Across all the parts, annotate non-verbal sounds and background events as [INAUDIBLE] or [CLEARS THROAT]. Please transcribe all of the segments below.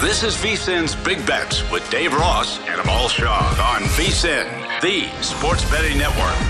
This is VSIN's Big Bets with Dave Ross and Amal Shaw on VSIN, the sports betting network.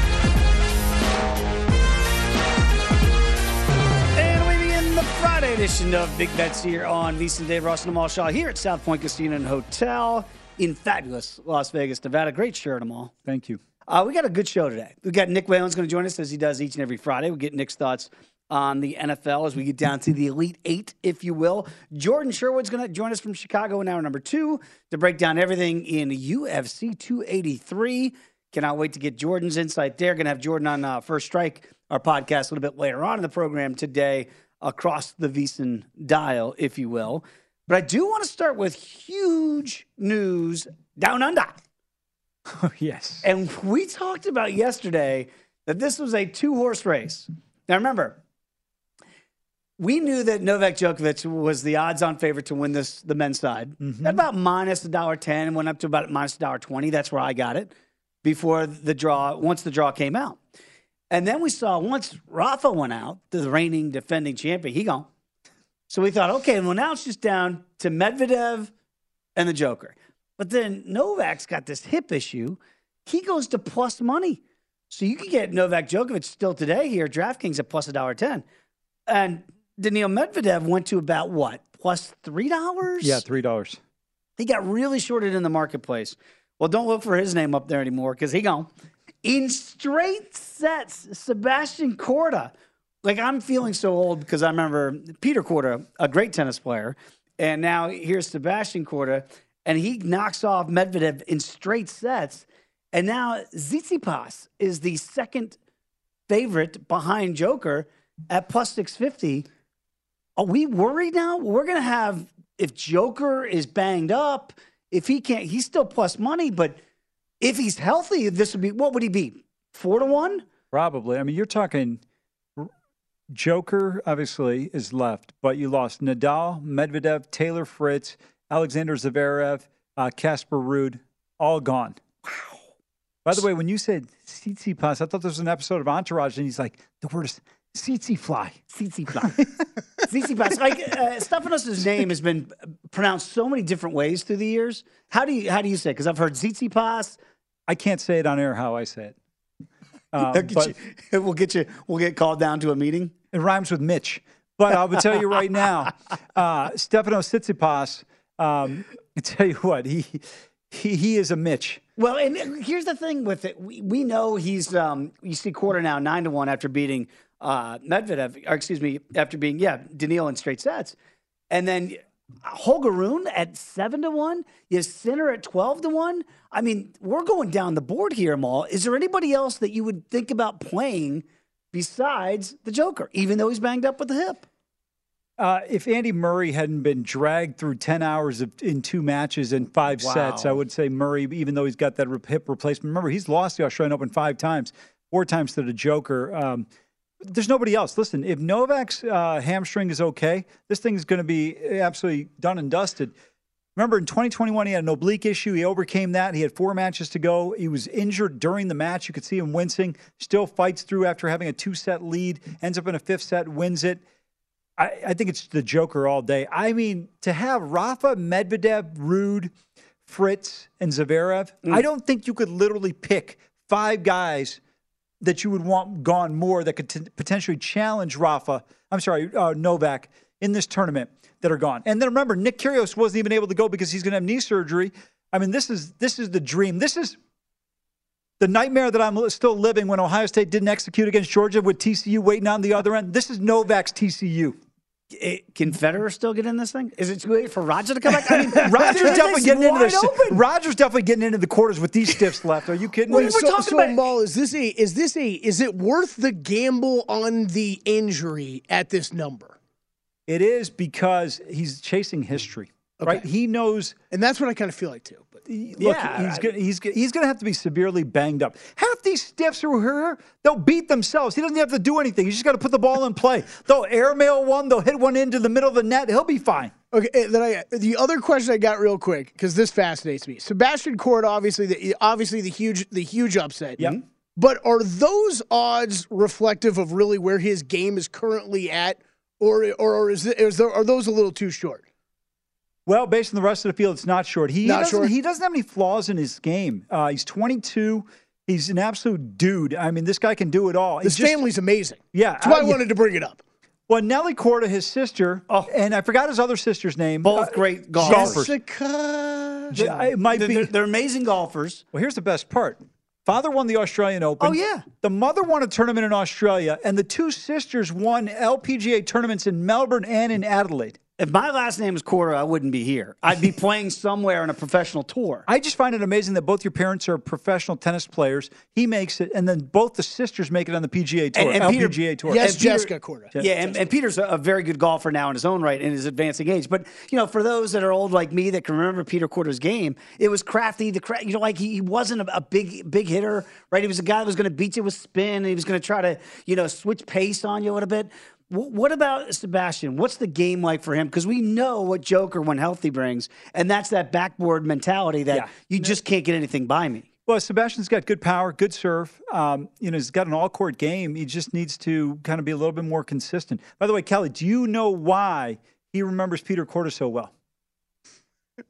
And we begin the Friday edition of Big Bets here on VSIN Dave Ross and Amal Shaw here at South Point Casino and Hotel in fabulous Las Vegas, Nevada. Great shirt, Amal. Thank you. Uh, we got a good show today. We got Nick Whalen's going to join us as he does each and every Friday. We get Nick's thoughts on the NFL as we get down to the Elite Eight, if you will. Jordan Sherwood's going to join us from Chicago in hour number two to break down everything in UFC 283. Cannot wait to get Jordan's insight there. Going to have Jordan on uh, First Strike, our podcast, a little bit later on in the program today across the VSIN dial, if you will. But I do want to start with huge news down under. [LAUGHS] Oh, yes. And we talked about yesterday that this was a two horse race. Now, remember, we knew that Novak Djokovic was the odds on favorite to win this, the men's side. Mm-hmm. At about minus a dollar ten and went up to about minus a dollar twenty. That's where I got it before the draw, once the draw came out. And then we saw once Rafa went out, the reigning defending champion, he gone. So we thought, okay, well, now it's just down to Medvedev and the Joker. But then Novak's got this hip issue. He goes to plus money. So you can get Novak Djokovic still today here, DraftKings at plus a dollar ten. And Daniil Medvedev went to about what? Plus three dollars? Yeah, three dollars. He got really shorted in the marketplace. Well, don't look for his name up there anymore because he gone. In straight sets, Sebastian Korda. Like I'm feeling so old because I remember Peter Korda, a great tennis player, and now here's Sebastian Korda, and he knocks off Medvedev in straight sets. And now Tsitsipas is the second favorite behind Joker at plus 650. Are we worried now? We're going to have, if Joker is banged up, if he can't, he's still plus money, but if he's healthy, this would be, what would he be? Four to one? Probably. I mean, you're talking Joker, obviously, is left, but you lost Nadal, Medvedev, Taylor Fritz, Alexander Zverev, uh, Casper Ruud, all gone. Wow. By the way, when you said Tsitsipas, I thought there was an episode of Entourage, and he's like, the word is Tsitsi fly. Tsitsi fly. Tsitsi fly. Like uh, Stefanos' name has been pronounced so many different ways through the years. How do you how do you say? It? Because I've heard Tsitsipas. I can't say it on air how I say it. Um, but you- [LAUGHS] we'll get you. We'll get called down to a meeting. it rhymes with Mitch. But I will tell you right now, [LAUGHS] uh, Stefano Tsitsipas. Um, I [LAUGHS] tell you what, he he he is a Mitch. Well, and here's the thing with it. We, we know he's, um, you see Korda now, nine to one after beating uh, Medvedev, or excuse me, after being yeah Daniil in straight sets, and then Holger Rune at seven to one. Sinner at twelve to one. I mean, we're going down the board here, Maul. Is there anybody else that you would think about playing besides the Joker, even though he's banged up with the hip? Uh, if Andy Murray hadn't been dragged through 10 hours of, in two matches and five Wow. sets, I would say Murray, even though he's got that hip replacement. Remember, he's lost the Australian Open five times, four times to the Joker. Um, there's nobody else. Listen, if Novak's uh, hamstring is okay, this thing is going to be absolutely done and dusted. Remember, in 2021, he had an oblique issue. He overcame that. He had four matches to go. He was injured during the match. You could see him wincing. Still fights through after having a two set lead, ends up in a fifth set, wins it. I, I think it's the Joker all day. I mean, to have Rafa, Medvedev, Ruud, Fritz, and Zverev, I don't think you could literally pick five guys that you would want gone more that could t- potentially challenge Rafa. I'm sorry, uh, Novak in this tournament that are gone. And then remember, Nick Kyrgios wasn't even able to go because he's going to have knee surgery. I mean, this is this is the dream. This is the nightmare that I'm still living when Ohio State didn't execute against Georgia with TCU waiting on the other end. This is Novak's TCU. It, can Federer still get in this thing? Is it too late for Roger to come back? I mean, [LAUGHS] Roger's this definitely getting into open. Roger's definitely getting into the quarters with these stiffs left. Are you kidding me? Wait, so, so Maul, is this a is this a is it worth the gamble on the injury at this number? It is because he's chasing history, right? He knows, and that's what I kind of feel like too. But look, Yeah, he's gonna, he's gonna- he's going to have to be severely banged up. Half these stiffs who are here, they'll beat themselves. He doesn't have to do anything. He's just got to put the ball in play. They'll airmail one. They'll hit one into the middle of the net. He'll be fine. Okay, eh, then I the other question I got real quick because this fascinates me. Sebastian Korda, obviously the obviously the huge the huge upset. Yep. Mm-hmm. But are those odds reflective of really where his game is currently at, or or, or is, there, are those a little too short? Well, based on the rest of the field, it's not short. He, Not doesn't, short? he doesn't have any flaws in his game. Uh, he's 22. He's an absolute dude. I mean, this guy can do it all. His just- family's amazing. Yeah, that's why I yeah. wanted to bring it up. Well, Nelly Korda, his sister, and I forgot his other sister's name. Both Uh, great golfers. Jessica. J- It might They're, be. they're- they're amazing golfers. Well, here's the best part. Father won the Australian Open. Oh, yeah. The mother won a tournament in Australia, and the two sisters won LPGA tournaments in Melbourne and in Adelaide. If my last name was Korda, I wouldn't be here. I'd be [LAUGHS] playing somewhere on a professional tour. I just find it amazing that both your parents are professional tennis players. He makes it, and then both the sisters make it on the PGA tour, And- and Peter- LPGA tour. Yes, And Peter- Jessica Korda. Yeah, and, and Peter's a, a very good golfer now in his own right in his advancing age. But you know, for those that are old like me that can remember Peter Korda's game, it was crafty. The cra- you know, like he, he wasn't a, a big big hitter, right? He was a guy that was going to beat you with spin, and he was going to try to you know switch pace on you a little bit. Wh- What about Sebastian? What's the game like for him? Because we know what Joker, when healthy, brings, and that's that backboard mentality that Yeah. you just can't get anything by me. Well, Sebastian's got good power, good serve. Um, you know, he's got an all-court game. He just needs to kind of be a little bit more consistent. By the way, Kelly, do you know why he remembers Peter Korda so well? [LAUGHS]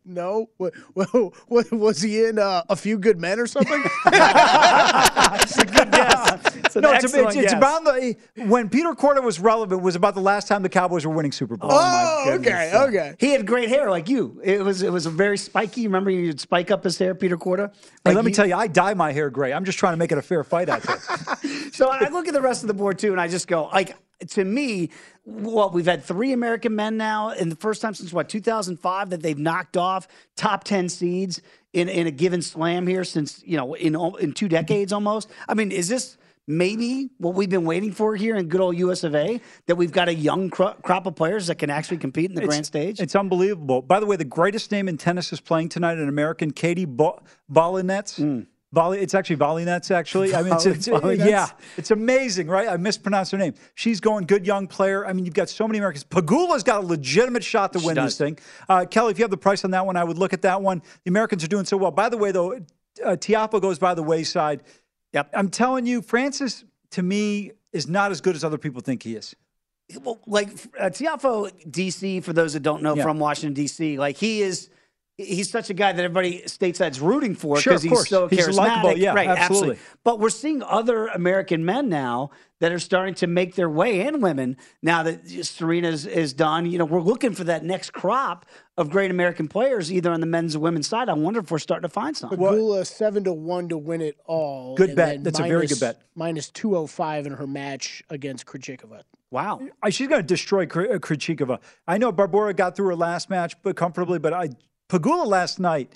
No, what, what, what was he in uh, a few good men or something? It's an no, it's, excellent it's, it's guess. about the when Peter Korda was relevant was about the last time the Cowboys were winning Super Bowl. oh, oh okay, okay. He had great hair like you. It was it was a very spiky. Remember you'd spike up his hair, Peter Korda. Hey, let me tell you, I dye my hair gray. I'm just trying to make it a fair fight out there. [LAUGHS] So I look at the rest of the board too, and I just go like to me, well, we've had three American men now, and the first time since what 2005 that they've knocked off top 10 seeds in in a given slam here since you know in in two decades almost. I mean, is this? Maybe what we've been waiting for here in good old US of A, that we've got a young cro- crop of players that can actually compete in the grand stage. It's unbelievable. By the way, the greatest name in tennis is playing tonight, an American, Katie Bo- Volynets. Volley, it's actually Volleynets, actually. I mean, it's, it's, [LAUGHS] yeah, it's amazing, right? I mispronounced her name. She's going good young player. I mean, you've got so many Americans. Pegula's got a legitimate shot to win does. this thing. Uh, Kelly, if you have the price on that one, I would look at that one. The Americans are doing so well. By the way, though, uh, Tiafoe goes by the wayside. Yep. I'm telling you, Francis, to me, is not as good as other people think he is. well, like uh, Tiafoe DC, for those that don't know Yeah. from Washington DC, like he is, he's such a guy that everybody stateside's rooting for because of he's course. so He's charismatic. likable, yeah, right, absolutely. But we're seeing other American men now that are starting to make their way and women now that Serena is done. You know, we're looking for that next crop of great American players, either on the men's or women's side. I wonder if we're starting to find some. Pegula seven to one to win it all. Good bet. then That's a very good bet. Minus two oh five in her match against Krejcikova. Wow. She's going to destroy Kri- uh, Krejcikova. I know Barbora got through her last match, but comfortably. But I Pegula last night,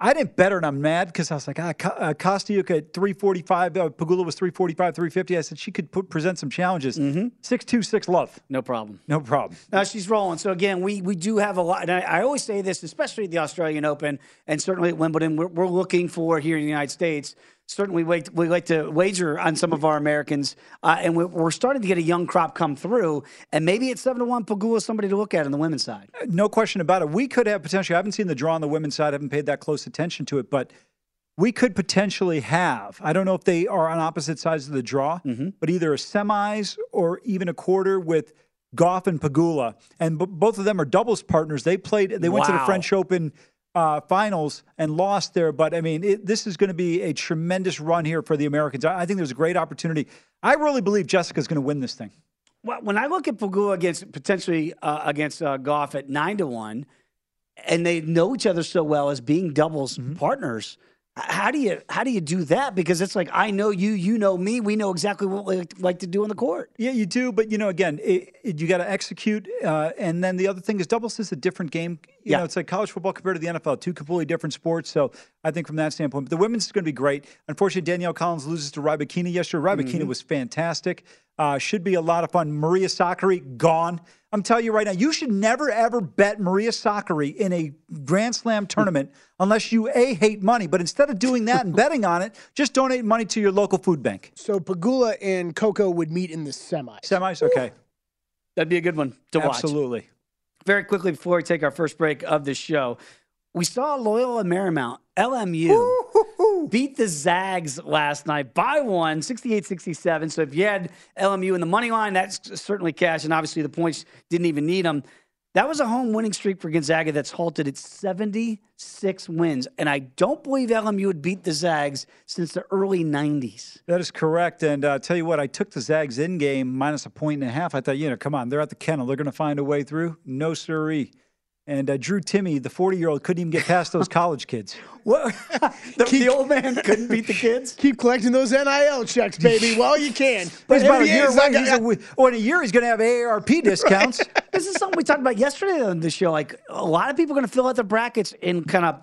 I didn't bet her, and I'm mad because I was like, ah, Ko- uh, Kostiuk at 345. Uh, Pegula was 345, 350. I said she could put, present some challenges. Mm-hmm. Six two, six love. No problem. No problem. Now she's rolling. So again, we we do have a lot. And I, I always say this, especially at the Australian Open and certainly at Wimbledon. We're, we're looking for here in the United States. Certainly, we, we like to wager on some of our Americans, uh, and we're, we're starting to get a young crop come through. And maybe it's seven to one. Pegula is somebody to look at on the women's side. No question about it. We could have potentially. I haven't seen the draw on the women's side. I haven't paid that close attention to it, but we could potentially have. I don't know if they are on opposite sides of the draw, Mm-hmm. but either a semis or even a quarter with Gauff and Pegula, and b- both of them are doubles partners. They played. They went to the French Open. Uh, finals and lost there, but I mean, it, this is going to be a tremendous run here for the Americans. I, I think there's a great opportunity. I really believe Jessica's going to win this thing. Well, when I look at Pegula against potentially uh, against uh, Gauff at nine to one, and they know each other so well as being doubles partners. How do you how do you do that? Because it's like I know you, you know me. We know exactly what we like- like to do on the court. Yeah, you do, but you know, again, it, it, you got to execute, uh, and then the other thing is doubles is a different game. You Yeah. know, it's like college football compared to the NFL, two completely different sports. So I think from that standpoint, but the women's is going to be great. Unfortunately, Danielle Collins loses to Rybakina yesterday. Rybakina was fantastic. Uh, should be a lot of fun. Maria Sakkari gone. I'm telling you right now, you should never ever bet Maria Sakkari in a Grand Slam tournament [LAUGHS] unless you a hate money. But instead of doing that and [LAUGHS] betting on it, just donate money to your local food bank. So Pegula and Coco would meet in the semis. Semis, okay, That'd be a good one to watch. absolutely. Very quickly before we take our first break of the show, we saw Loyola Marymount, LMU, beat the Zags last night by one, 68 67. So if you had LMU in the money line, that's certainly cash. And obviously the points didn't even need them. That was a home winning streak for Gonzaga that's halted at 76 wins. And I don't believe LMU had beat the Zags since the early 90s. That is correct. And uh, tell you what, I took the Zags in game minus a point and a half. I thought, you know, come on, they're at the kennel. They're going to find a way through. No siree. And uh, Drew Timme, the 40 year old, couldn't even get past those [LAUGHS] college kids. What? [LAUGHS] the, the old man couldn't beat the kids? [LAUGHS] Keep collecting those NIL checks, baby, while you can. But he's about a year away. like- oh, in a year, he's going to have AARP discounts. This is something we talked about yesterday on the show. Like a lot of people are going to fill out their brackets and kind of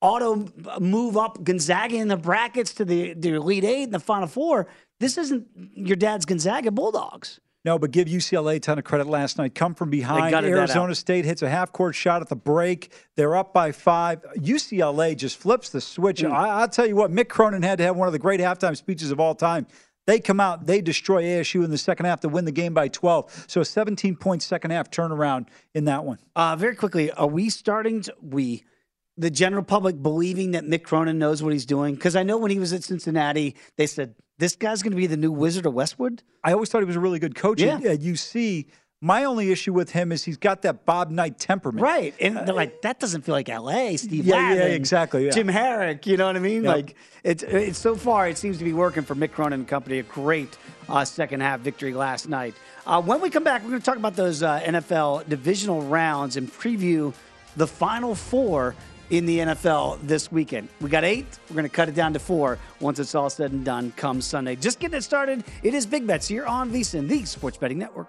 auto move up Gonzaga in the brackets to the, the Elite Eight and the Final Four. This isn't your dad's Gonzaga Bulldogs. No, but give UCLA a ton of credit last night. Come from behind. Arizona. State hits a half court shot at the break. They're up by five. UCLA just flips the switch. Mm. I, I'll tell you what, Mick Cronin had to have one of the great halftime speeches of all time. They come out, they destroy ASU in the second half to win the game by 12. So a 17 point second half turnaround in that one. Uh, very quickly, are we starting to, we, the general public, believing that Mick Cronin knows what he's doing? Because I know when he was at Cincinnati, they said, this guy's going to be the new Wizard of Westwood. I always thought he was a really good coach Yeah. at UC. My only issue with him is he's got that Bob Knight temperament. Right. And they're like, that doesn't feel like LA, Steve Yeah, yeah, exactly, yeah. Jim Harrick, you know what I mean? Yep. Like it's it's so far it seems to be working for Mick Cronin and company. A great uh, second half victory last night. Uh, when we come back, we're going to talk about those uh, NFL divisional rounds and preview the final four in the NFL this weekend. We got eight. We're going to cut it down to four once it's all said and done come Sunday. Just getting it started. It is Big Bets here on VSIN, the Sports Betting Network.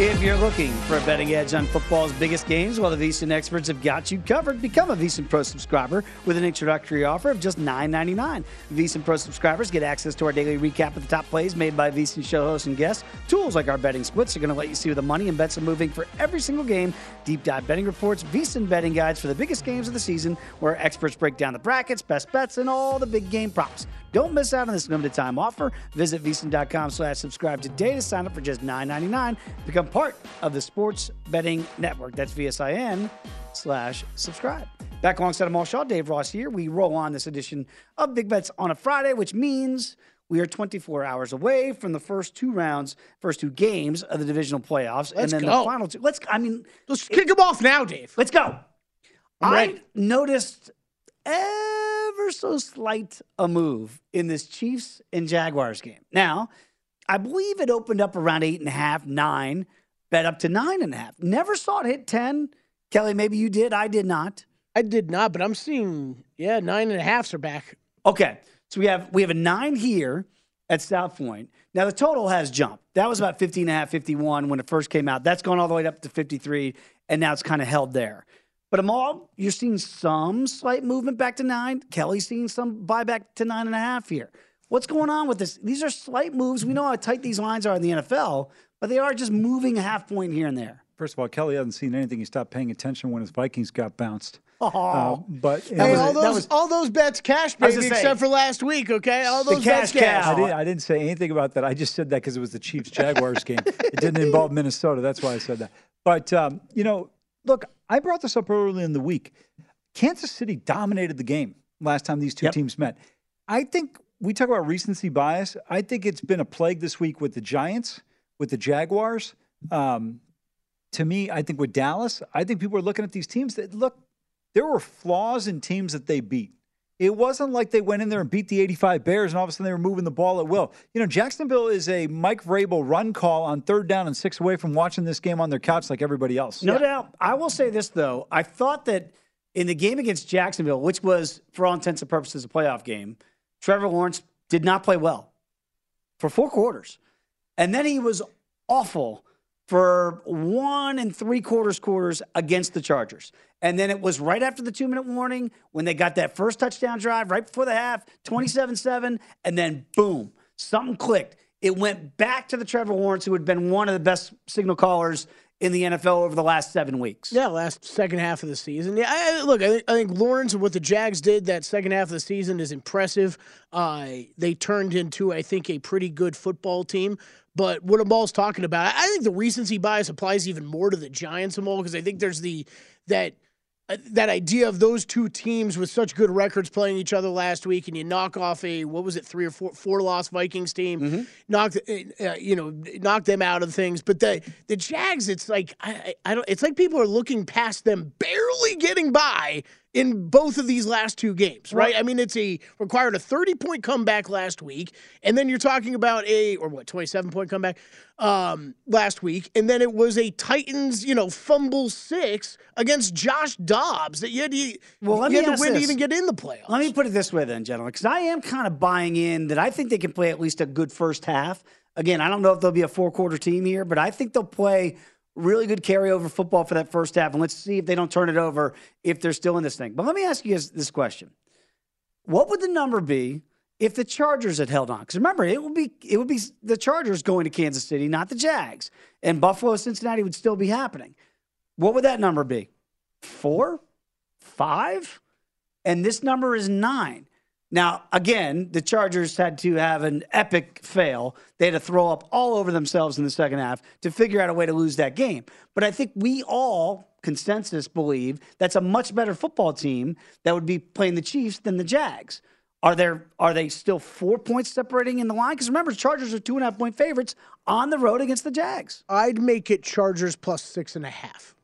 If you're looking for a betting edge on football's biggest games, well, the VSIN experts have got you covered. Become a VSIN Pro subscriber with an introductory offer of just $9.99. VSIN Pro subscribers get access to our daily recap of the top plays made by VSIN show hosts and guests. Tools like our betting splits are going to let you see where the money and bets are moving for every single game. Deep dive betting reports, VSIN betting guides for the biggest games of the season, where experts break down the brackets, best bets, and all the big game props. Don't miss out on this limited time offer. Visit VSIN.com slash subscribe today to sign up for just $9.99. Become part of the Sports Betting Network. That's VSIN slash subscribe. Back alongside Amal Shaw, Dave Ross here. We roll on this edition of Big Bets on a Friday, which means we are 24 hours away from the first two rounds, first two games of the divisional playoffs, Let's and then go. the final two. Let's. I mean, Let's kick them off now, Dave. let's go. I noticed ever so slight a move in this Chiefs and Jaguars game. Now, I believe it opened up around eight and a half, nine, bet up to nine and a half. Never saw it hit 10. Kelly, maybe you did. I did not. I did not, but I'm seeing, yeah, nine and a halfs are back. Okay. So we have we have a nine here at South Point. Now the total has jumped. That was about 50 and a half, 51 when it first came out. That's gone all the way up to 53, and now it's kind of held there. But Amal, you're seeing some slight movement back to nine. Kelly's seeing some buyback to nine and a half here. What's going on with this? These are slight moves. We know how tight these lines are in the NFL, but they are just moving a half point here and there. First of all, Kelly hasn't seen anything. He stopped paying attention when his Vikings got bounced. Oh, Uh, but Hey, was- all that those, was- all those bets cash, I baby, gonna say- except for last week, okay? All The those bets cash cash. I didn't, I didn't say anything about that. I just said that because it was the Chiefs Jaguars game. It didn't involve Minnesota. That's why I said that. But, um, you know, look, I brought this up early in the week. Kansas City dominated the game last time these two Yep. teams met. I think we talk about recency bias. I think it's been a plague this week with the Giants, with the Jaguars. Um, to me, I think with Dallas, I think people are looking at these teams that look, there were flaws in teams that they beat. It wasn't like they went in there and beat the 85 Bears and all of a sudden they were moving the ball at will. You know, Jacksonville is a Mike Vrabel run call on third down and six away from watching this game on their couch like everybody else. No doubt. I will say this though. I thought that in the game against Jacksonville, which was for all intents and purposes a playoff game, Trevor Lawrence did not play well for four quarters. And then he was awful for one and three quarters quarters against the Chargers. And then it was right after the two minute warning when they got that first touchdown drive right before the half, 27 7. And then boom, something clicked. It went back to the Trevor Lawrence, who had been one of the best signal callers in the NFL over the last seven weeks. Yeah, last second half of the season. Yeah, I, look, I think, I think Lawrence and what the Jags did that second half of the season is impressive. Uh, they turned into, I think, a pretty good football team. But what Amal's talking about, I think the recency bias applies even more to the Giants, Amal, because I think there's the that uh, that idea of those two teams with such good records playing each other last week, and you knock off a what was it, three or four four loss Vikings team, Mm-hmm. knock uh, you know knock them out of things. But the the Jags, it's like I I don't. It's like people are looking past them, barely getting by in both of these last two games, right? I mean, it's a required a 30 point comeback last week, and then you're talking about a or what 27 point comeback um, last week, and then it was a Titans, you know, fumble six against Josh Dobbs that you had to, Well, let you me had to win to even get in the playoffs. Let me put it this way, then, gentlemen, because I am kind of buying in that I think they can play at least a good first half. Again, I don't know if they'll be a four quarter team here, but I think they'll play really good carryover football for that first half. And let's see if they don't turn it over if they're still in this thing. But let me ask you guys this question What would the number be? If the Chargers had held on, because remember, it would be it would be the Chargers going to Kansas City, not the Jags, and Buffalo, Cincinnati would still be happening. What would that number be? Four, five, and this number is nine. Now, again, the Chargers had to have an epic fail. They had to throw up all over themselves in the second half to figure out a way to lose that game. But I think we all, consensus, believe that's a much better football team that would be playing the Chiefs than the Jags. Are there are they still four points separating in the line? Because remember, Chargers are two and a half point favorites on the road against the Jags. I'd make it Chargers plus six and a half.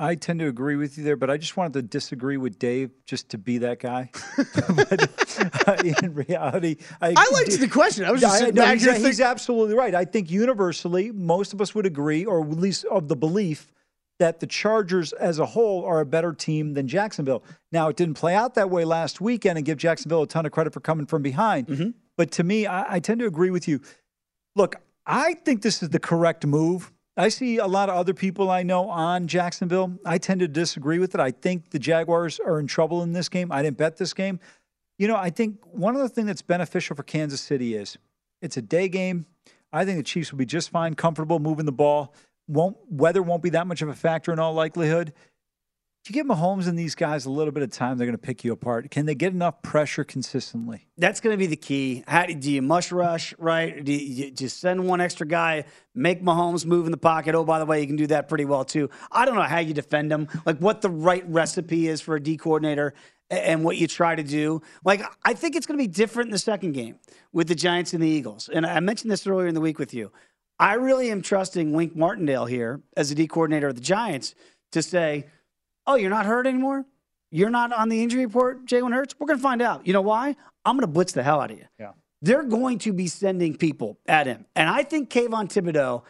I tend to agree with you there, but I just wanted to disagree with Dave just to be that guy. [LAUGHS] but uh, in reality, I, I liked the question. I was just I- no, back he's, here he's thinking- absolutely right. I think universally, most of us would agree, or at least of the belief, that the Chargers as a whole are a better team than Jacksonville. Now, it didn't play out that way last weekend and give Jacksonville a ton of credit for coming from behind. Mm-hmm. But to me, I, I tend to agree with you. Look, I think this is the correct move. I see a lot of other people I know on Jacksonville. I tend to disagree with it. I think the Jaguars are in trouble in this game. I didn't bet this game. You know, I think one of the things that's beneficial for Kansas City is it's a day game. I think the Chiefs will be just fine, comfortable moving the ball. Won't weather won't be that much of a factor in all likelihood. If you give Mahomes and these guys a little bit of time, they're going to pick you apart. Can they get enough pressure consistently? That's going to be the key. How do, do you mush rush, right? Do you just send one extra guy, make Mahomes move in the pocket? Oh, by the way, you can do that pretty well too. I don't know how you defend him, like what the right recipe is for a D coordinator and what you try to do. Like, I think it's going to be different in the second game with the Giants and the Eagles. And I mentioned this earlier in the week with you. I really am trusting Wink Martindale here as the D coordinator of the Giants to say, oh, you're not hurt anymore? You're not on the injury report, Jalen Hurts? We're going to find out. You know why? I'm going to blitz the hell out of you. Yeah. They're going to be sending people at him. And I think Kayvon Thibodeaux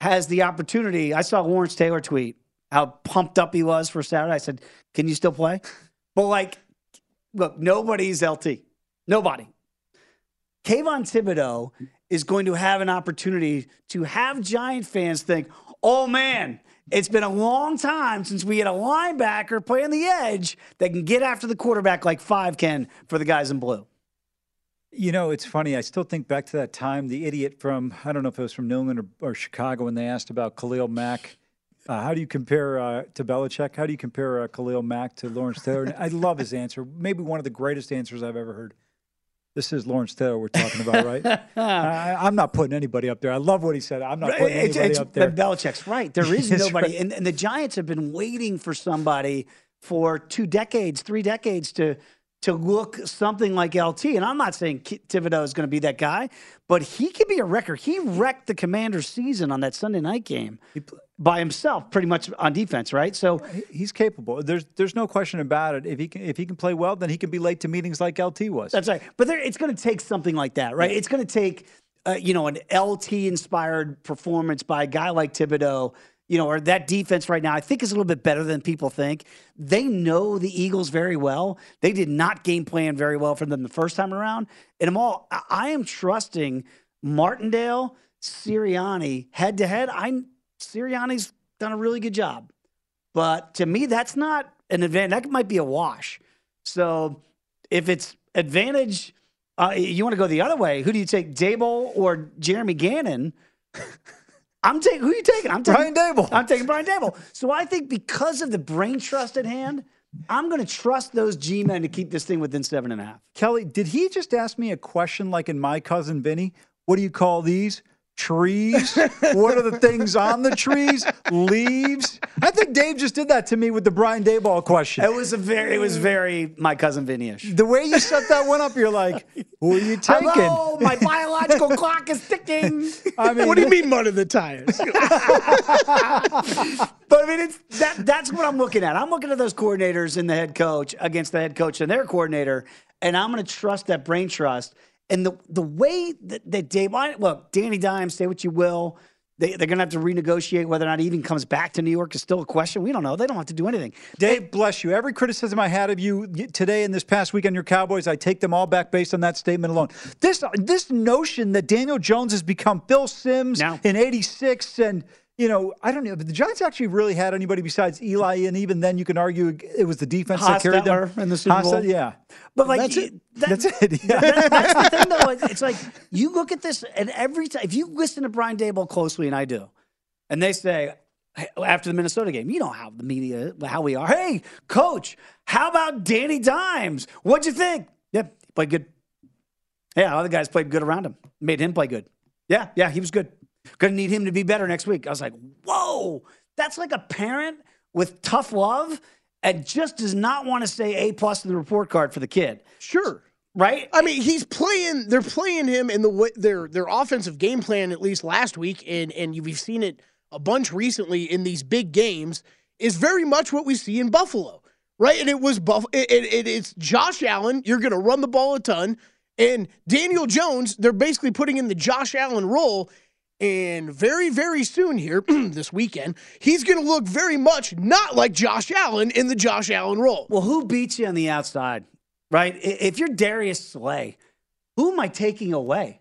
has the opportunity. I saw Lawrence Taylor tweet how pumped up he was for Saturday. I said, Can you still play? But like, look, nobody's LT. Nobody. Kayvon Thibodeaux is going to have an opportunity to have Giant fans think, oh man, it's been a long time since we had a linebacker play on the edge that can get after the quarterback like five can for the guys in blue. You know, it's funny. I still think back to that time, the idiot from, I don't know if it was from New England or, or Chicago, when they asked about Khalil Mack. Uh, how do you compare uh, to Belichick? How do you compare uh, Khalil Mack to Lawrence Taylor? And I love his answer. Maybe one of the greatest answers I've ever heard. This is Lawrence Taylor we're talking about, right? [LAUGHS] I, I'm not putting anybody up there. I love what he said. I'm not putting It's- anybody it's- up there. Belichick's right. There is [LAUGHS] nobody. right. And, and the Giants have been waiting for somebody for two decades, three decades to to look something like LT. And I'm not saying Thibodeaux is going to be that guy, but he could be a wrecker. He wrecked the Commanders' season on that Sunday night game by himself, pretty much on defense, right? So He's capable. There's there's no question about it. If he can if he can play well, then he can be late to meetings like LT was. That's right. But there, it's going to take something like that, right? It's going to take, uh, you know, an LT inspired performance by a guy like Thibodeaux, you know, or that defense right now, I think is a little bit better than people think. They know the Eagles very well. They did not game plan very well for them the first time around. And I'm all, I- I am trusting Martindale, Sirianni head to head. I Sirianni's done a really good job. But to me, that's not an advantage. That might be a wash. So if it's advantage, uh, you want to go the other way. Who do you take, Daboll or Jeremy Gannon? [LAUGHS] I'm taking who are you taking? I'm taking Brian Daboll. I'm taking Brian Daboll. So I think because of the brain trust at hand, I'm going to trust those G men to keep this thing within seven and a half. Kelly, did he just ask me a question like in my cousin Vinny? What do you call these? Trees. what are the things on the trees? Leaves. I think Dave just did that to me with the Brian Daboll question. It was a very, it was very my cousin Vinny-ish. The way you set that one up, you're like, "Who are you taking?" Hello, my biological [LAUGHS] clock is ticking. I mean, what do you mean mud in the tires? [LAUGHS] but I mean, it's that. That's what I'm looking at. I'm looking at those coordinators and the head coach against the head coach and their coordinator, and I'm going to trust that brain trust. And the the way that, that Dave, look, Danny Dimes, say what you will. They, they're going to have to renegotiate whether or not he even comes back to New York is still a question. We don't know. They don't have to do anything. Dave, bless you. Every criticism I had of you today and this past week on your Cowboys, I take them all back based on that statement alone. This this notion that Daniel Jones has become Phil Simms Now- in '86 and you know, I don't know, but the Giants actually really had anybody besides Eli, and even then, you can argue it was the defense that carried them. In the Super Bowl. Hostetler, yeah, But like That's it. that- That's it. Yeah. that- that's the thing, though. It's like you look at this, and every time if you listen to Brian Daboll closely, and I do, and they say after the Minnesota game, you know how the media, how we are. Hey, coach, how about Danny Dimes? What'd you think? Yep, he played good. Yeah, other guys played good around him, made him play good. Yeah, yeah, he was good. Gonna need him to be better next week. I was like, whoa, that's like a parent with tough love and just does not want to say A plus to the report card for the kid. Sure. Right? I mean, he's playing. They're playing him in the way their their offensive game plan at least last week, and and we've seen it a bunch recently in these big games. Is very much what we see in Buffalo, right? And it was Buff. It, it, it- it's Josh Allen. You're to run the ball a ton, and Daniel Jones. They're basically putting in the Josh Allen role. And very, very soon here, [CLEARS THROAT] this weekend, he's going to look very much not like Josh Allen in the Josh Allen role. Well, who beats you on the outside, right? If you're Darius Slay, who am I taking away?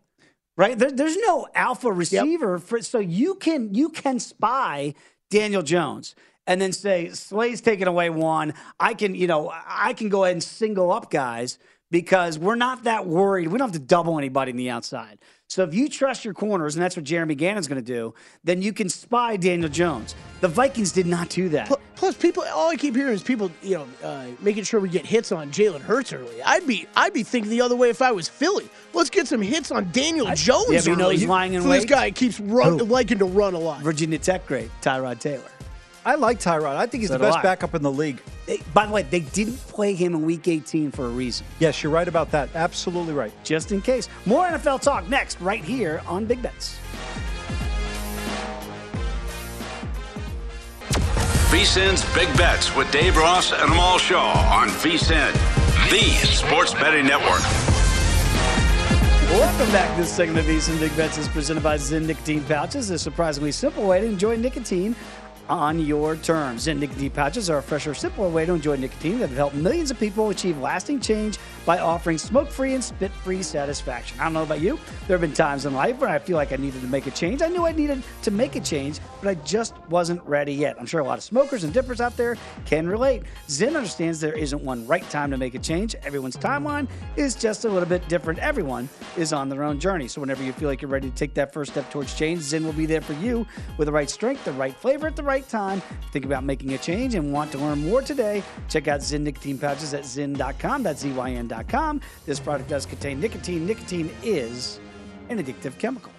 Right? There, there's no alpha receiver for so you can you can spy Daniel Jones and then say Slay's taking away one. I can you know I can go ahead and single up guys because we're not that worried. We don't have to double anybody in the outside. So if you trust your corners, and that's what Jeremy Gannon's going to do, then you can spy Daniel Jones. The Vikings did not do that. Plus, people. All I keep hearing is people, you know, uh, making sure we get hits on Jalen Hurts early. I'd be, I'd be thinking the other way if I was Philly. Let's get some hits on Daniel Jones. Yeah, you know he's lying in so This guy keeps run, liking to run a lot. Virginia Tech great, Tyrod Taylor. I like Tyrod. I think he's So the best I. backup in the league. They- by the way, they didn't play him in Week 18 for a reason. Yes, you're right about that. Absolutely right. Just in case. More NFL talk next, right here on Big Bets. VSIN's Big Bets with Dave Ross and Amal Shaw on VSIN, the sports betting network. Welcome back to this segment of East Big Bets is presented by Zyn Nicotine Pouches, a surprisingly simple way to enjoy nicotine on your terms. Zyn Nicotine Pouches are a fresher, simpler way to enjoy nicotine that have helped millions of people achieve lasting change by offering smoke-free and spit-free satisfaction. I don't know about you. There have been times in life when I feel like I needed to make a change. I knew I needed to make a change, but I just wasn't ready yet. I'm sure a lot of smokers and dippers out there can relate. Zyn understands there isn't one right time to make a change. Everyone's timeline is just a little bit different. Everyone is on their own journey. So whenever you feel like you're ready to take that first step towards change, Zyn will be there for you with the right strength, the right flavor at the right time. Think about making a change and want to learn more today. Check out Zyn nicotine pouches at zyn.com. That's This product does contain nicotine. Nicotine is an addictive chemical.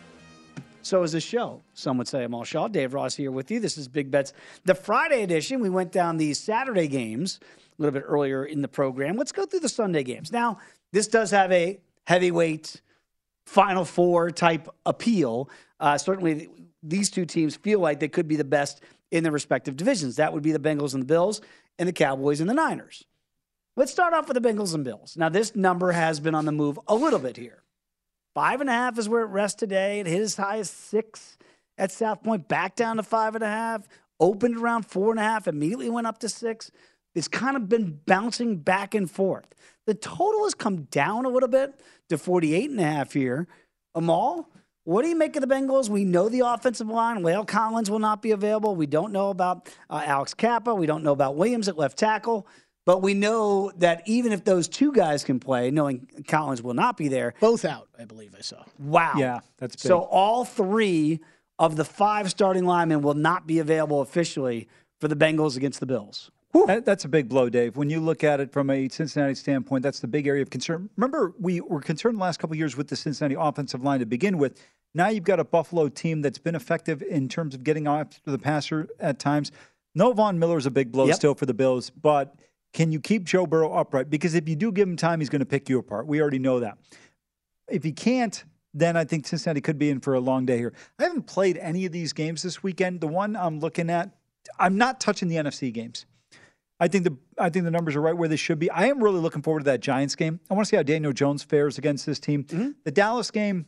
So is this show. Some would say I'm all Shaw. Dave Ross here with you. This is Big Bets, the Friday edition. We went down the Saturday games a little bit earlier in the program. Let's go through the Sunday games. Now, this does have a heavyweight Final Four type appeal. Uh, certainly, these two teams feel like they could be the best in their respective divisions. That would be the Bengals and the Bills, and the Cowboys and the Niners. Let's start off with the Bengals and Bills. Now, this number has been on the move a little bit here. Five and a half is where it rests today. It hit as high as six at South Point, back down to five and a half, opened around four and a half, immediately went up to six. It's kind of been bouncing back and forth. The total has come down a little bit to 48 and a half here. Amal, what do you make of the Bengals? We know the offensive line. La'el Collins will not be available. We don't know about uh, Alex Cappa. We don't know about Williams at left tackle. But we know that even if those two guys can play, knowing Collins will not be there, Both out, I believe I saw. Wow. Yeah, that's big. So all three of the five starting linemen will not be available officially for the Bengals against the Bills. That, that's a big blow, Dave. When you look at it from a Cincinnati standpoint, that's the big area of concern. Remember, we were concerned the last couple of years with the Cincinnati offensive line to begin with. Now you've got a Buffalo team that's been effective in terms of getting after the passer at times. No, Von Miller is a big blow Yep. still for the Bills, but can you keep Joe Burrow upright? Because if you do give him time, he's going to pick you apart. We already know that. If he can't, then I think Cincinnati could be in for a long day here. I haven't played any of these games this weekend. The one I'm looking at, I'm not touching the NFC games. I think the I think the numbers are right where they should be. I am really looking forward to that Giants game. I want to see how Daniel Jones fares against this team. Mm-hmm. The Dallas game,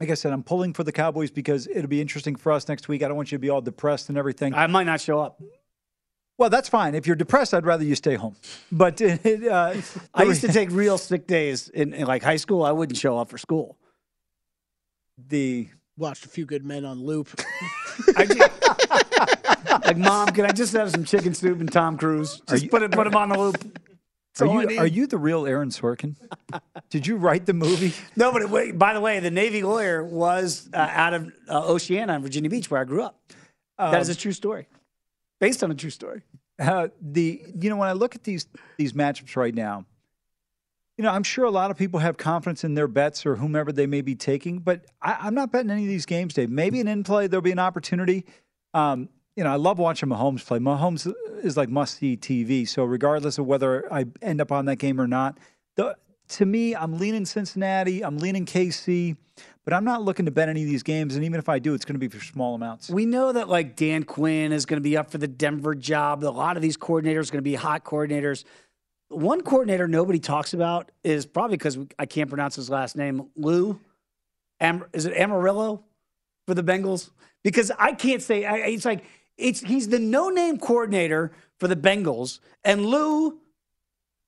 like I said, I'm pulling for the Cowboys because it'll be interesting for us next week. I don't want you to be all depressed and everything. I might not show up. Well, that's fine. If you're depressed, I'd rather you stay home. But it, [LAUGHS] uh, I used to take real sick days in, in like high school. I wouldn't show up for school. the Watched a few good men on loop. [LAUGHS] Like, mom, can I just have some chicken soup and Tom Cruise? Just put it, put him on the loop. [LAUGHS] Are you are you the real Aaron Sorkin? Did you write the movie? No, but wait, by the way, the Navy lawyer was uh, out of uh, Oceana in Virginia Beach, where I grew up. that is a true story, based on a true story. Uh, the you know when I look at these these matchups right now, you know I'm sure a lot of people have confidence in their bets or whomever they may be taking, but I, I'm not betting any of these games, Dave. Maybe an in play there'll be an opportunity. Um, you know I love watching Mahomes play. Mahomes is like must see TV. So regardless of whether I end up on that game or not, the, to me I'm leaning Cincinnati. I'm leaning KC. But I'm not looking to bet any of these games, and even if I do, it's going to be for small amounts. We know that like Dan Quinn is going to be up for the Denver job. A lot of these coordinators are going to be hot coordinators. One coordinator nobody talks about is probably because I can't pronounce his last name. Lou, Am- is it Amarillo for the Bengals? Because I can't say. I, it's like it's he's the no-name coordinator for the Bengals, and Lou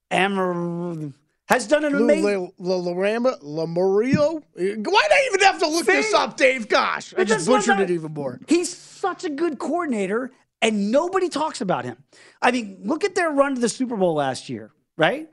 Amar has done an amazing. La, La, Laramba, La Murillo. Why'd I even have to look this up, Dave? Gosh, I just butchered it even more. He's such a good coordinator, and nobody talks about him. I mean, look at their run to the Super Bowl last year, right?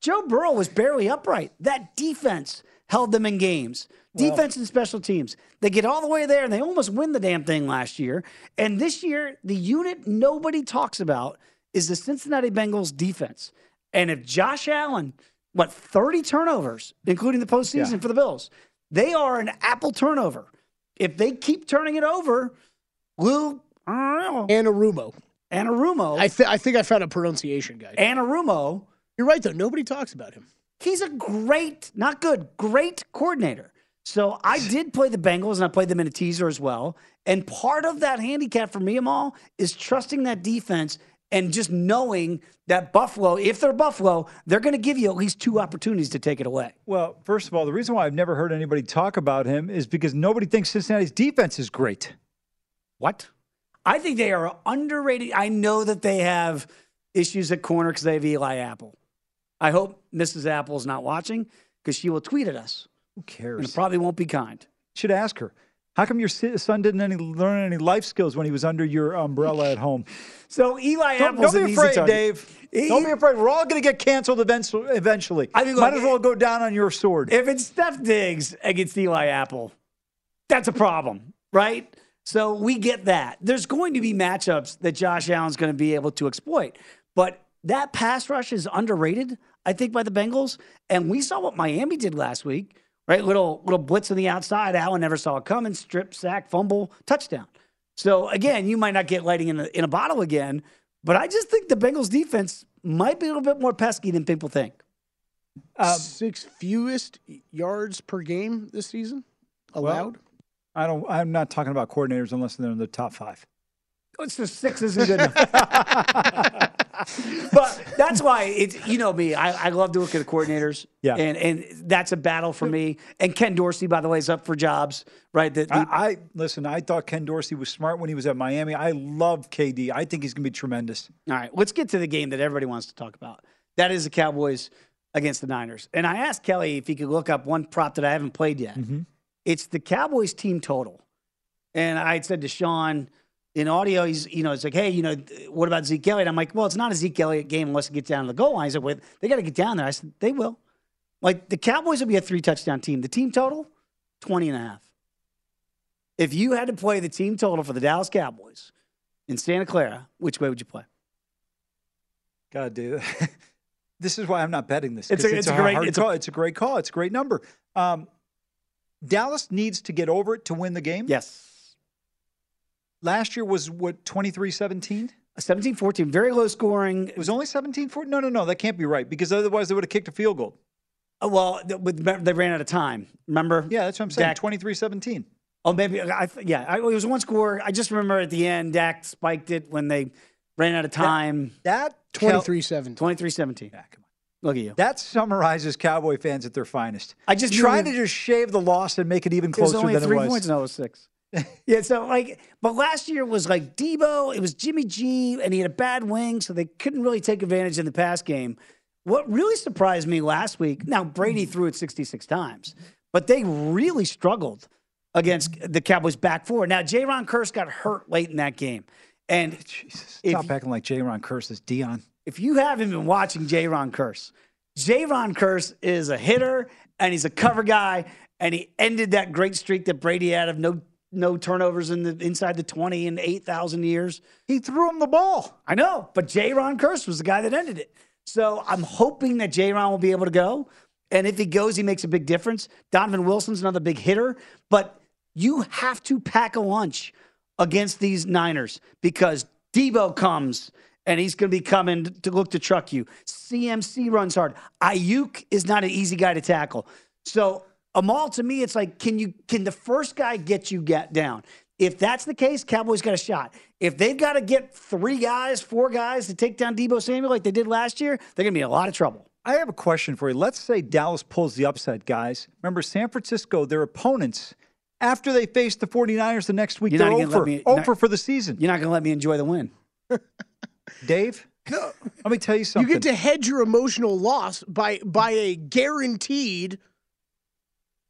Joe Burrow was barely upright. That defense held them in games. Defense and special teams. They get all the way there and they almost win the damn thing last year. And this year, the unit nobody talks about is the Cincinnati Bengals defense. And if Josh Allen, what, 30 turnovers, including the postseason Yeah. for the Bills, they are an apple turnover. If they keep turning it over, Lou, I don't know, Anarumo. Anarumo, I, th- I think I found a pronunciation guide. Anarumo, You're right, though. Nobody talks about him. he's a great, not good, great coordinator. So I [SIGHS] did play the Bengals and I played them in a teaser as well. And part of that handicap for me, Amal, is trusting that defense and just knowing that Buffalo, if they're Buffalo, they're going to give you at least two opportunities to take it away. Well, first of all, the reason why I've never heard anybody talk about him is because nobody thinks Cincinnati's defense is great. What? I think they are underrated. I know that they have issues at corner because they have Eli Apple. I hope Mrs. Apple is not watching because she will tweet at us. Who And it cares? probably won't be kind. Should ask her. How come your son didn't any, learn any life skills when he was under your umbrella at home? So Eli Don't, Apple's don't be afraid, target. Dave. He- Don't be afraid. We're all going to get canceled eventually. I mean, Might as well go down on your sword. If it's Steph Diggs against Eli Apple, that's a problem, right? So we get that. There's going to be matchups that Josh Allen's going to be able to exploit. But that pass rush is underrated, I think, by the Bengals. And we saw what Miami did last week, right? Little little blitz on the outside. Allen never saw it coming. Strip, sack, fumble, touchdown. So again, you might not get lighting in a, in a bottle again, but I just think the Bengals defense might be a little bit more pesky than people think. Um, Six fewest yards per game this season allowed. I don't. I'm not talking about coordinators unless they're in the top five. It's just six isn't good enough. [LAUGHS] but that's why it's you know me. I, I love to look at the coordinators. Yeah. And and that's a battle for me. And Ken Dorsey, by the way, is up for jobs, right? The- I, I listen. I thought Ken Dorsey was smart when he was at Miami. I love KD. I think he's going to be tremendous. all right, let's get to the game that everybody wants to talk about. That is the Cowboys against the Niners. And I asked Kelly if he could look up one prop that I haven't played yet. Mm-hmm. It's the Cowboys team total. And I had said to Sean in audio, he's, you know, it's like, hey, you know, what about Zeke Elliott? I'm like, well, it's not a Zeke Elliott game unless it gets down to the goal line. He said, well, they got to get down there. I said, they will. Like, the Cowboys will be a three touchdown team. The team total, 20 and a half. If you had to play the team total for the Dallas Cowboys in Santa Clara, which way would you play? Gotta do. [LAUGHS] this is why I'm not betting this. It's a- it's a great- it's a- call. it's a great call. It's a great number. Um, Dallas needs to get over it to win the game. Yes. Last year was what 23-17? 17-14, very low scoring. It was only 17-14? No, no, no. That can't be right because otherwise they would have kicked a field goal. Oh, well, they ran out of time. Remember? Yeah, that's what I'm saying. Dak- 23-17. Oh, maybe. I, yeah, I, it was one score. I just remember at the end, Dak spiked it when they ran out of time. That 23-17. 23-17. Yeah, come on. Look at you. That summarizes Cowboy fans at their finest. I just try to just shave the loss and make it even closer It was only than three it was. points. Was oh six. [LAUGHS] yeah, so like, but last year was like Deebo. It was Jimmy G, and he had a bad wing, so they couldn't really take advantage in the pass game. What really surprised me last week? Now Brady mm-hmm. threw it 66 times, but they really struggled against mm-hmm. the Cowboys back four. Now Jayron Kearse got hurt late in that game, and [LAUGHS] Jesus, if- stop acting like Jayron is Deion. if you haven't been watching Jayron Kearse, J. Ron Curse is a hitter and he's a cover guy, and he ended that great streak that Brady had of no no turnovers in the inside the twenty in eight thousand years. He threw him the ball. I know, but Jayron Kearse was the guy that ended it. So I'm hoping that Jayron will be able to go, and if he goes, he makes a big difference. Donovan Wilson's another big hitter, but you have to pack a lunch against these Niners because Deebo comes and he's going to be coming to look to truck you. CMC runs hard. Aiyuk is not an easy guy to tackle. So Amal, to me, it's like, can you can the first guy get you get down? If that's the case, Cowboys got a shot. If they've got to get three guys, four guys to take down Deebo Samuel like they did last year, they're going to be in a lot of trouble. I have a question for you. Let's say Dallas pulls the upset, guys. Remember, San Francisco, their opponents, after they face the 49ers the next week, You're they're not gonna let over, me- over not- for the season. You're not going to let me enjoy the win. [LAUGHS] Dave, No. let me tell you something. You get to hedge your emotional loss by by a guaranteed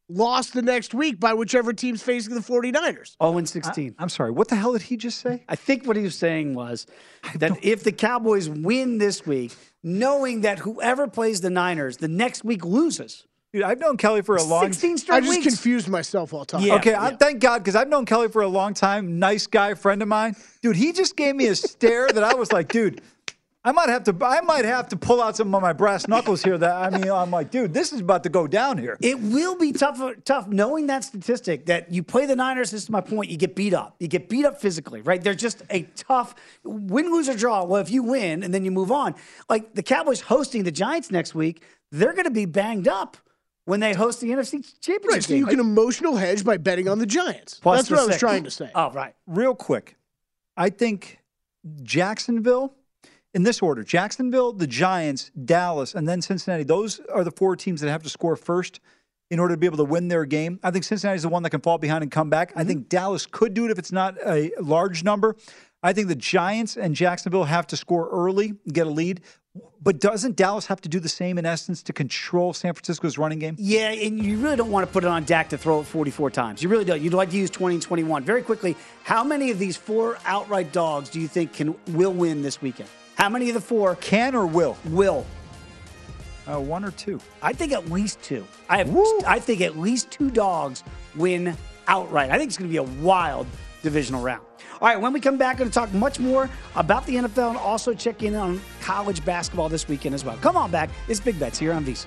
loss the next week by whichever team's facing the 49ers. 0 and 16. I'm sorry. What the hell did he just say? I think what he was saying was that if the Cowboys win this week, knowing that whoever plays the Niners the next week loses. Dude, I've known Kelly for a long 16 straight I just weeks. confused myself all time. Yeah. okay, I, thank God because I've known Kelly for a long time. Nice guy, friend of mine. Dude, he just gave me a stare that I was like, dude, I might have to. I might have to pull out some of my brass knuckles here. That I mean, I'm like, dude, this is about to go down here. It will be tough, tough knowing that statistic that you play the Niners. This is my point. You get beat up. You get beat up physically, right? They're just a tough win, lose, or draw. Well, if you win and then you move on, like the Cowboys hosting the Giants next week, they're going to be banged up when they host the NFC Championship Right, so game. you can emotional hedge by betting on the Giants. Plus That's the what I was trying to say. Oh, right. Real quick, I think Jacksonville. In this order Jacksonville, the Giants, Dallas, and then Cincinnati. Those are the four teams that have to score first in order to be able to win their game. I think Cincinnati is the one that can fall behind and come back. I mm-hmm. think Dallas could do it if it's not a large number. I think the Giants and Jacksonville have to score early, get a lead. But doesn't Dallas have to do the same in essence to control San Francisco's running game? Yeah, and you really don't want to put it on Dak to throw it 44 times. You really don't. You'd like to use 20 and 21. Very quickly, how many of these four outright dogs do you think can will win this weekend? How many of the four Can or will? will? Uh, one or two. I think at least two. I have. I think at least two dogs win outright. I think it's going to be a wild divisional round. All right, when we come back, we're going to talk much more about the NFL and also check in on college basketball this weekend as well. Come on back. It's Big Bets here on VSiN.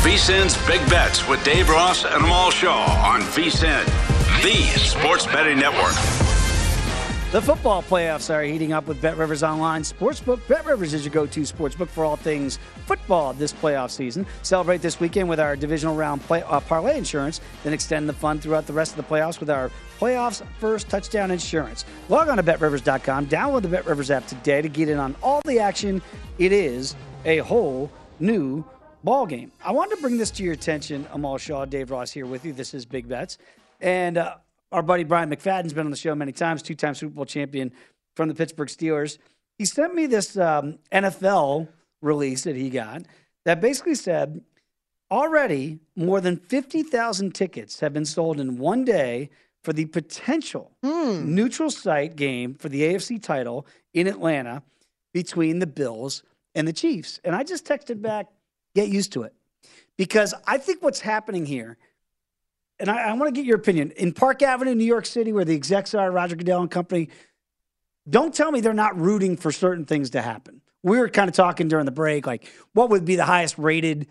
VSIN's Big Bets with Dave Ross and Amal Shaw on VSIN, the sports betting network. The football playoffs are heating up with Bet Rivers Online Sportsbook. Bet Rivers is your go to sportsbook for all things football this playoff season. Celebrate this weekend with our divisional round play, uh, parlay insurance, then extend the fun throughout the rest of the playoffs with our playoffs first touchdown insurance. Log on to betrivers.com, download the Bet Rivers app today to get in on all the action. It is a whole new ball game. I wanted to bring this to your attention. Amal Shaw, Dave Ross here with you. This is Big Bets. And uh, our buddy Brian McFadden's been on the show many times, two time Super Bowl champion from the Pittsburgh Steelers. He sent me this um, NFL release that he got that basically said already more than 50,000 tickets have been sold in one day for the potential neutral site game for the AFC title in Atlanta between the Bills and the Chiefs. And I just texted back, get used to it. Because I think what's happening here, and I, I want to get your opinion. In Park Avenue, New York City, where the execs are, Roger Goodell and company, don't tell me they're not rooting for certain things to happen. We were kind of talking during the break, like what would be the highest rated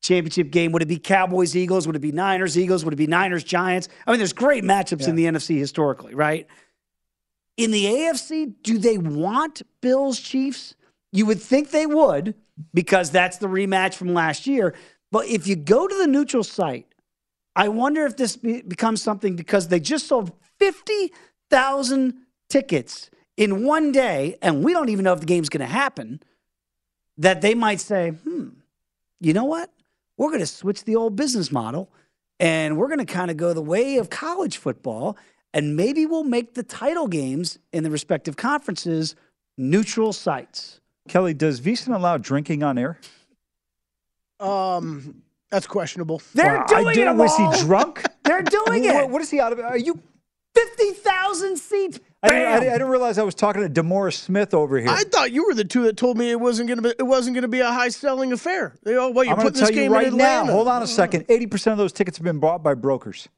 championship game? Would it be Cowboys Eagles? Would it be Niners Eagles? Would it be Niners Giants? I mean, there's great matchups in the NFC historically, right? In the AFC, do they want Bills Chiefs? You would think they would because that's the rematch from last year. But if you go to the neutral site, I wonder if this be- becomes something because they just sold 50,000 tickets in one day, and we don't even know if the game's going to happen, that they might say, hmm, you know what? We're going to switch the old business model and we're going to kind of go the way of college football, and maybe we'll make the title games in the respective conferences neutral sites. Kelly, does VSIN allow drinking on air? Um, that's questionable. They're Wow, doing I it. didn't- was he drunk? [LAUGHS] They're doing What- it. what is he out of? Are you? 50,000 seats. I didn't, I, didn't, I didn't realize I was talking to Demora Smith over here. I thought you were the two that told me it wasn't going to be it wasn't going to be a high selling affair. They, oh, well, you're I'm going putting this tell you game right in now. Atlanta? Hold on a second. Eighty percent of those tickets have been bought by brokers.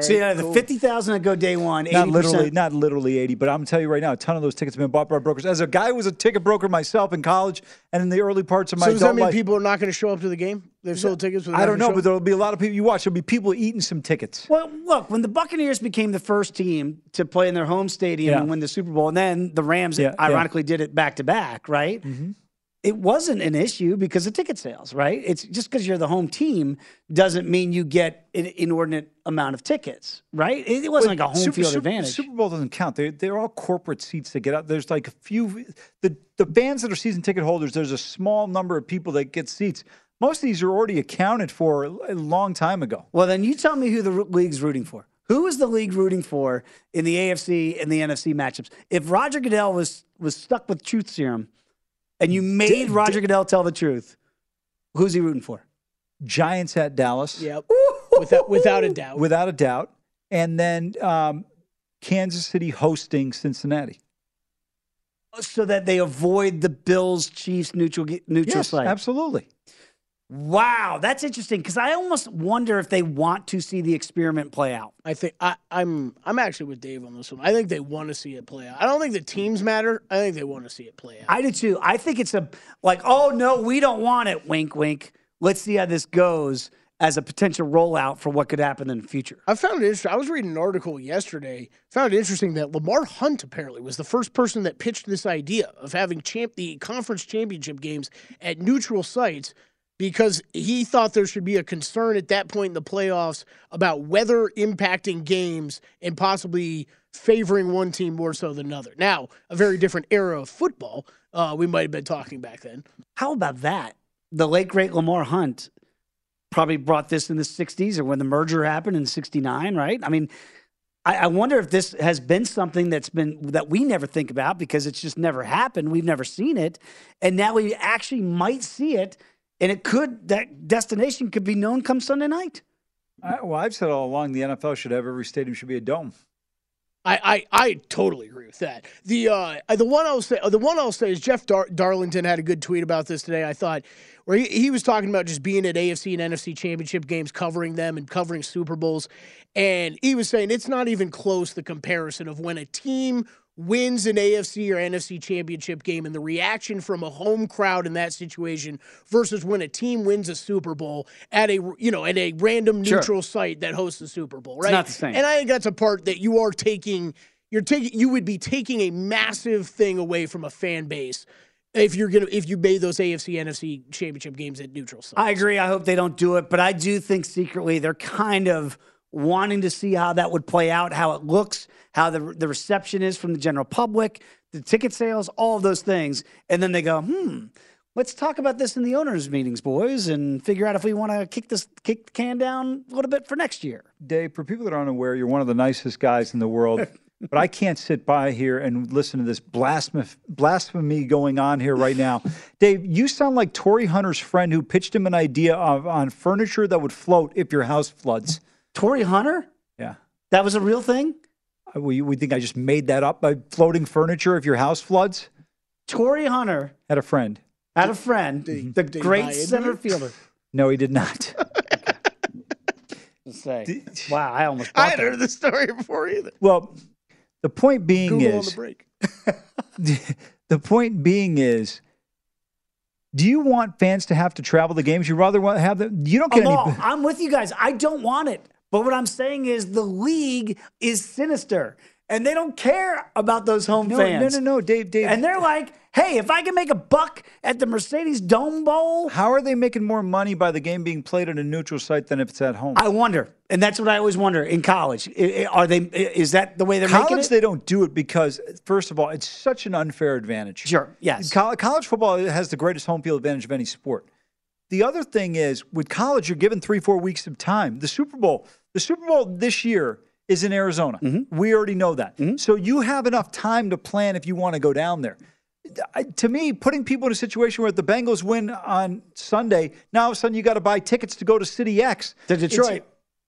So yeah, uh, the 50,000 that go day one, 80%. Not literally, not literally eighty, but I'm gonna tell you right now, a ton of those tickets have been bought by brokers. As a guy who was a ticket broker myself in college and in the early parts of my So does that mean life, people are not going to show up to the game? They've sold tickets. I don't know, but there'll be a lot of people. You watch, there'll be people eating some tickets. Well, look, when the Buccaneers became the first team to play in their home stadium Yeah. and win the Super Bowl, and then the Rams Yeah, yeah. ironically did it back to back, right? Mm-hmm. It wasn't an issue because of ticket sales, right? It's just because you're the home team doesn't mean you get an inordinate amount of tickets, right? It, it wasn't like a home Super- field Super- advantage. Super Bowl doesn't count. They're, they're all corporate seats that get out. There's like a few, the, the bands that are season ticket holders, there's a small number of people that get seats. Most of these are already accounted for a a long time ago. Well, then you tell me who the league's rooting for. Who is the league rooting for in the AFC and the NFC matchups? If Roger Goodell was was stuck with truth serum, and you made Roger Goodell tell the truth, who's he rooting for? Giants at Dallas. Yep. without without a doubt. Without a doubt. And then um, Kansas City hosting Cincinnati. So that they avoid the Bills Chiefs neutral neutral Yes, site. absolutely. Wow, that's interesting because I almost wonder if they want to see the experiment play out. I think I, I'm I'm actually with Dave on this one. I think they want to see it play out. I don't think the teams matter. I think they want to see it play out. I do too. I think it's a like, oh no, we don't want it. Wink, wink. Let's see how this goes. as a potential rollout for what could happen in the future. I found it interesting. I was reading an article yesterday. Found it interesting that Lamar Hunt apparently was the first person that pitched this idea of having champ the conference championship games at neutral sites because he thought there should be a concern at that point in the playoffs about weather impacting games and possibly favoring one team more so than another. Now, a very different era of football. Uh, we might have been talking back then. How about that? The late great Lamar Hunt probably brought this in the 60s or when the merger happened in 69, right? I mean, I, I wonder if this has been something that's been that we never think about because it's just never happened. We've never seen it. And now we actually might see it. And it could, that destination could be known come Sunday night. I, well, I've said all along the NFL should have every stadium should be a dome. I, I, I totally agree with that. The uh, the one I'll say the one I'll say is Jeff Dar- Darlington had a good tweet about this today. I thought where he, he was talking about just being at AFC and NFC championship games, covering them and covering Super Bowls, and he was saying it's not even close the comparison of when a team wins an AFC or NFC championship game and the reaction from a home crowd in that situation versus when a team wins a Super Bowl at a you know at a random neutral sure. site that hosts a Super Bowl, right? It's not the same. And I think that's a part that you are taking you're taking you would be taking a massive thing away from a fan base if you're gonna if you made those AFC NFC championship games at neutral sites. I agree. I hope they don't do it, but I do think secretly they're kind of wanting to see how that would play out, how it looks, how the the reception is from the general public, the ticket sales, all of those things, and then they go, hmm. Let's talk about this in the owners' meetings, boys, and figure out if we want to kick this kick the can down a little bit for next year. Dave, for people that aren't aware, you're one of the nicest guys in the world. [LAUGHS] but I can't sit by here and listen to this blasphemy, blasphemy going on here right now. [LAUGHS] Dave, you sound like Torii Hunter's friend who pitched him an idea of, on furniture that would float if your house floods. Torii Hunter? Yeah. That was a real thing? We, we think I just made that up by floating furniture if your house floods? Torii Hunter had a friend. Had a friend, did, mm-hmm. the did great center fielder. No, he did not. [LAUGHS] say, wow, I almost. I hadn't heard the story before either. Well, the point being Google is on the break. [LAUGHS] the point being is do you want fans to have to travel the games? You rather want to have them. You don't get I'm, any. all, I'm with you guys. I don't want it. But what I'm saying is the league is sinister and they don't care about those home no, fans. No, no, no, Dave, Dave. And they're like, hey, if I can make a buck at the Mercedes Dome Bowl. How are they making more money by the game being played at a neutral site than if it's at home? I wonder. And that's what I always wonder in college. Are they, is that the way they're college, making it? they don't do it because, first of all, it's such an unfair advantage. Sure, yes. College football has the greatest home field advantage of any sport. The other thing is, with college, you're given three, four weeks of time. The Super Bowl, the Super Bowl this year is in Arizona. Mm-hmm. We already know that. Mm-hmm. So you have enough time to plan if you want to go down there. To me, putting people in a situation where the Bengals win on Sunday, now all of a sudden you got to buy tickets to go to City X. To Detroit.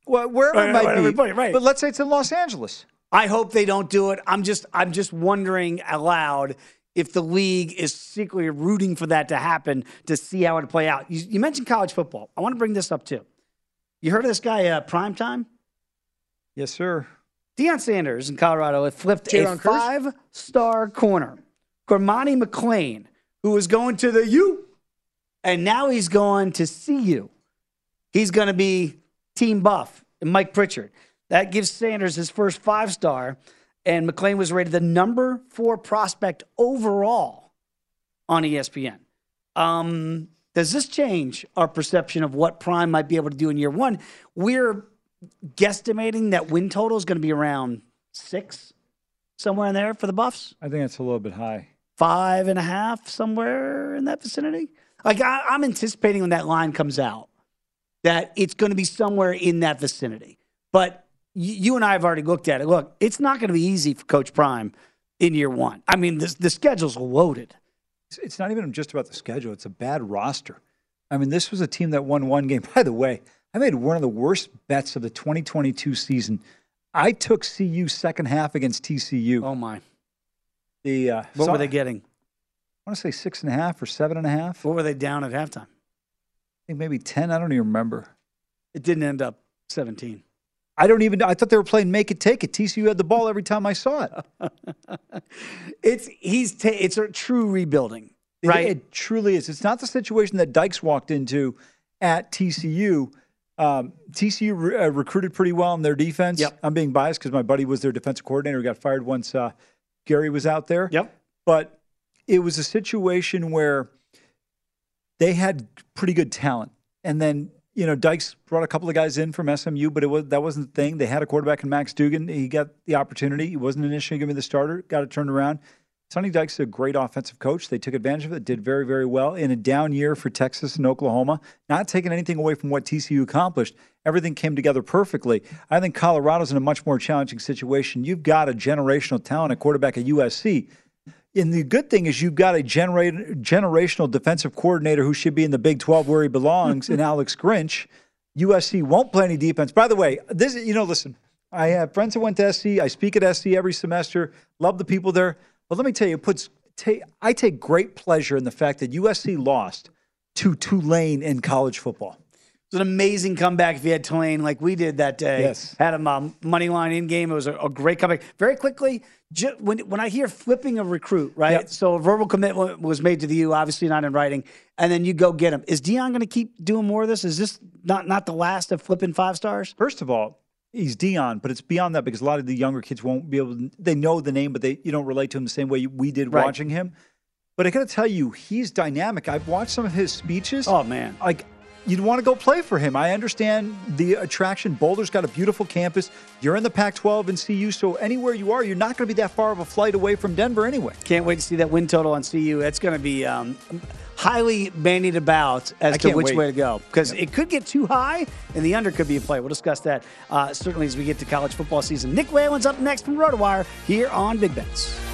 Well, wherever right, it might right, be. Right, right. But let's say it's in Los Angeles. I hope they don't do it. I'm just I'm just wondering aloud if the league is secretly rooting for that to happen to see how it play out. You, you mentioned college football. I want to bring this up too. You heard of this guy, uh, Prime Time? Yes, sir. Deion Sanders in Colorado had flipped Jayron a five-star corner, Cormani McClain, who was going to the U, and now he's going to CU. He's going to be Team Buff and Mike Pritchard. That gives Sanders his first five-star, and McClain was rated the number four prospect overall on ESPN. Um, does this change our perception of what Prime might be able to do in year one? We're guesstimating that win total is going to be around six, somewhere in there for the Buffs. I think that's a little bit high. Five and a half, somewhere in that vicinity. Like I, I'm anticipating when that line comes out that it's going to be somewhere in that vicinity. But you, you and I have already looked at it. Look, it's not going to be easy for Coach Prime in year one. I mean, the, the schedule's loaded. It's, it's not even just about the schedule; it's a bad roster. I mean, this was a team that won one game. [LAUGHS] By the way, I made one of the worst bets of the 2022 season. I took CU second half against TCU. Oh my! The uh, What so- were they getting? I want to say six and a half or seven and a half. What were they down at halftime? I think maybe ten. I don't even remember. It didn't end up 17. I don't even. I thought they were playing make it take it. TCU had the ball every time I saw it. [LAUGHS] It's he's ta- it's a true rebuilding, It- right? It, truly is. It's not the situation that Dykes walked into at TCU. Um, TCU re- uh, recruited pretty well in their defense. Yep. I'm being biased because my buddy was their defensive coordinator. He got fired once uh, Gary was out there. Yep. But it was a situation where they had pretty good talent, and then you know Dykes brought a couple of guys in from SMU, but it was that wasn't the thing. They had a quarterback in Max Duggan. He got the opportunity. He wasn't initially going to be the starter. Got it turned around. Sonny Dykes is a great offensive coach. They took advantage of it, did very, very well in a down year for Texas and Oklahoma. Not taking anything away from what TCU accomplished. Everything came together perfectly. I think Colorado's in a much more challenging situation. You've got a generational talent at quarterback at USC. And the good thing is you've got a generate, generational defensive coordinator who should be in the Big 12 where he belongs in [LAUGHS] Alex Grinch. USC won't play any defense. By the way, this you know, listen, I have friends that went to SC. I speak at SC every semester. Love the people there. But let me tell you, it puts ta- I take great pleasure in the fact that USC lost to Tulane in college football. It was an amazing comeback if you had Tulane like we did that day. Yes. Had them um, money line in game. It was a, a great comeback. Very quickly, ju- when when I hear flipping a recruit, right? Yep. So a verbal commitment was made to the U, obviously not in writing, and then you go get him. Is Deion going to keep doing more of this? Is this not not the last of flipping five stars? First of all, he's Deion, but it's beyond that because a lot of the younger kids won't be able to. They know the name, but they you don't relate to him the same way we did Right. watching him. But I got to tell you, he's dynamic. I've watched some of his speeches. Oh man, like you'd want to go play for him. I understand the attraction. Boulder's got a beautiful campus. You're in the Pac-12 and CU, so anywhere you are, you're not going to be that far of a flight away from Denver anyway. Can't wait to see that win total on CU. It's going to be um, highly bandied about as to which wait. way to go because it could get too high and the under could be a play. We'll discuss that uh, certainly as we get to college football season. Nick Whalen's up next from RotoWire here on Big Bets.